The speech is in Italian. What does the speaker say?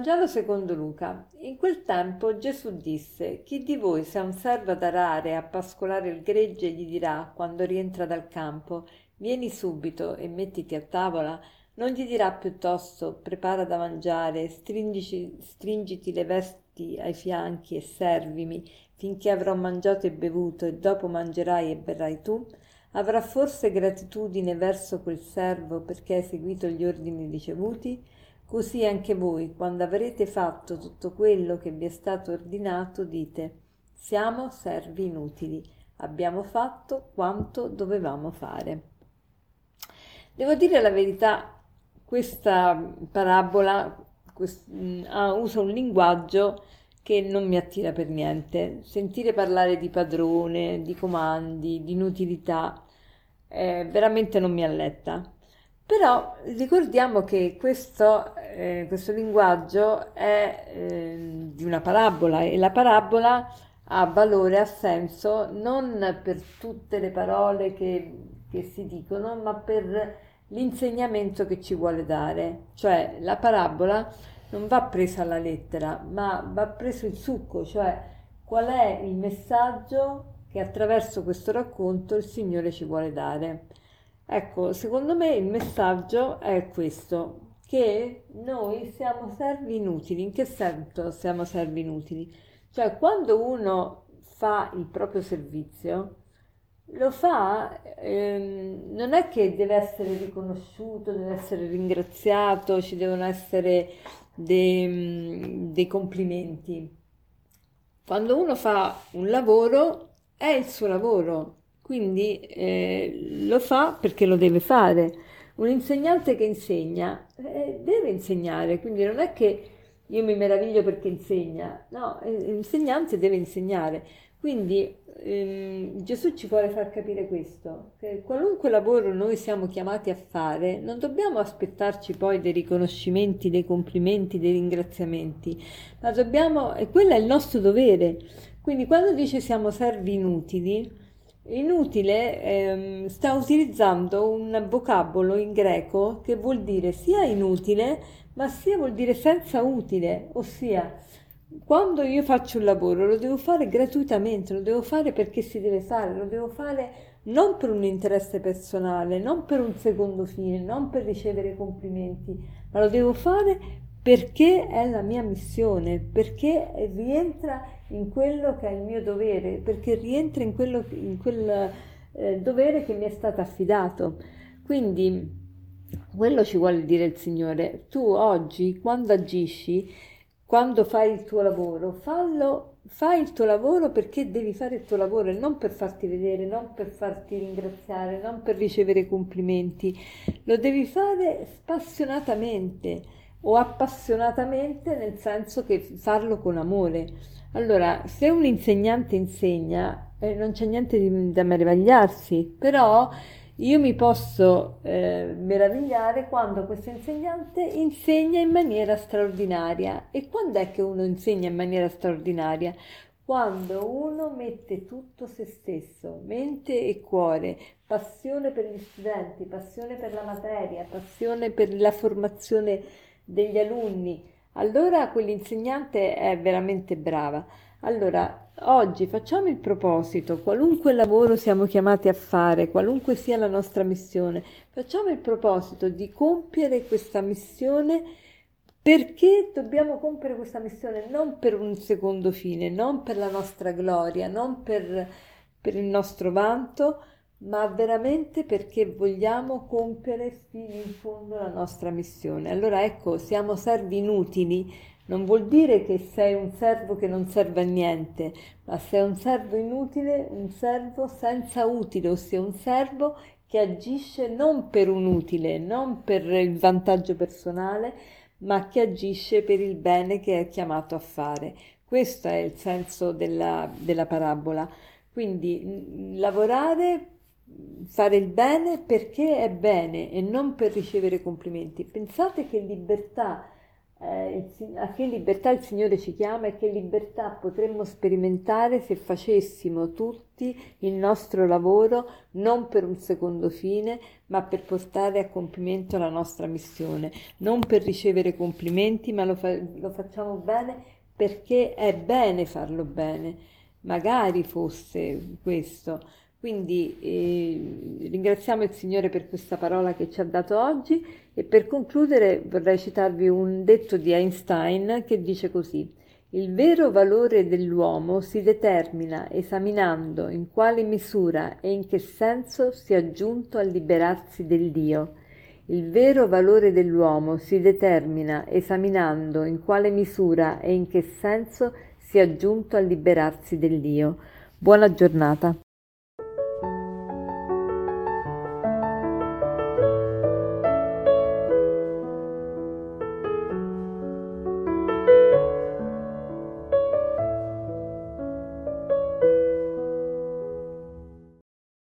Vangelo secondo Luca. In quel tempo Gesù disse: Chi di voi se ha un servo ad arare e a pascolare il gregge gli dirà, quando rientra dal campo, vieni subito e mettiti a tavola? Non gli dirà piuttosto, prepara da mangiare, stringici, stringiti le vesti ai fianchi e servimi, finché avrò mangiato e bevuto, e dopo mangerai e berrai tu? Avrà forse gratitudine verso quel servo perché hai seguito gli ordini ricevuti? Così anche voi, quando avrete fatto tutto quello che vi è stato ordinato, dite, siamo servi inutili, abbiamo fatto quanto dovevamo fare. Devo dire la verità, questa parabola quest, mh, usa un linguaggio che non mi attira per niente. Sentire parlare di padrone, di comandi, di inutilità, eh, veramente non mi alletta. Però ricordiamo che questo, eh, questo linguaggio è eh, di una parabola e la parabola ha valore, ha senso non per tutte le parole che, che si dicono, ma per l'insegnamento che ci vuole dare. Cioè la parabola non va presa alla lettera, ma va preso il succo, cioè qual è il messaggio che attraverso questo racconto il Signore ci vuole dare. Ecco, secondo me il messaggio è questo, che noi siamo servi inutili. In che senso siamo servi inutili? Cioè, quando uno fa il proprio servizio, lo fa, ehm, non è che deve essere riconosciuto, deve essere ringraziato, ci devono essere dei, dei complimenti. Quando uno fa un lavoro, è il suo lavoro, quindi eh, lo fa perché lo deve fare. Un insegnante che insegna eh, deve insegnare, quindi non è che io mi meraviglio perché insegna, no, eh, l'insegnante deve insegnare. Quindi ehm, Gesù ci vuole far capire questo, che qualunque lavoro noi siamo chiamati a fare, non dobbiamo aspettarci poi dei riconoscimenti, dei complimenti, dei ringraziamenti, ma dobbiamo, e quello è il nostro dovere. Quindi quando dice siamo servi inutili, Inutile ehm, sta utilizzando un vocabolo in greco che vuol dire sia inutile, ma sia vuol dire senza utile, ossia quando io faccio un lavoro lo devo fare gratuitamente, lo devo fare perché si deve fare, lo devo fare non per un interesse personale, non per un secondo fine, non per ricevere complimenti, ma lo devo fare perché è la mia missione, perché rientra in quello che è il mio dovere, perché rientra in, quello, in quel eh, dovere che mi è stato affidato. Quindi quello ci vuole dire il Signore. Tu oggi, quando agisci, quando fai il tuo lavoro, fallo, fai il tuo lavoro perché devi fare il tuo lavoro e non per farti vedere, non per farti ringraziare, non per ricevere complimenti. Lo devi fare spassionatamente o appassionatamente nel senso che farlo con amore. Allora, se un insegnante insegna, eh, non c'è niente di, da meravigliarsi, però io mi posso eh, meravigliare quando questo insegnante insegna in maniera straordinaria. E quando è che uno insegna in maniera straordinaria? Quando uno mette tutto se stesso, mente e cuore, passione per gli studenti, passione per la materia, passione per la formazione degli alunni, allora quell'insegnante è veramente brava. Allora, oggi facciamo il proposito, qualunque lavoro siamo chiamati a fare, qualunque sia la nostra missione, facciamo il proposito di compiere questa missione. Perché dobbiamo compiere questa missione? Non per un secondo fine, non per la nostra gloria, non per, per il nostro vanto, ma veramente perché vogliamo compiere fino in fondo la nostra missione. Allora ecco, siamo servi inutili, non vuol dire che sei un servo che non serve a niente, ma sei un servo inutile, un servo senza utile, ossia un servo che agisce non per un utile, non per il vantaggio personale, ma che agisce per il bene che è chiamato a fare. Questo è il senso della, della parabola. Quindi lavorare fare il bene perché è bene e non per ricevere complimenti. Pensate che libertà eh, a che libertà il Signore ci chiama e che libertà potremmo sperimentare se facessimo tutti il nostro lavoro non per un secondo fine, ma per portare a compimento la nostra missione, non per ricevere complimenti, ma lo, fa- lo facciamo bene perché è bene farlo bene. Magari fosse questo. Quindi eh, ringraziamo il Signore per questa parola che ci ha dato oggi e per concludere vorrei citarvi un detto di Einstein che dice così il vero valore dell'uomo si determina esaminando in quale misura e in che senso sia giunto a liberarsi del Dio. Il vero valore dell'uomo si determina esaminando in quale misura e in che senso sia giunto a liberarsi del Dio. Buona giornata.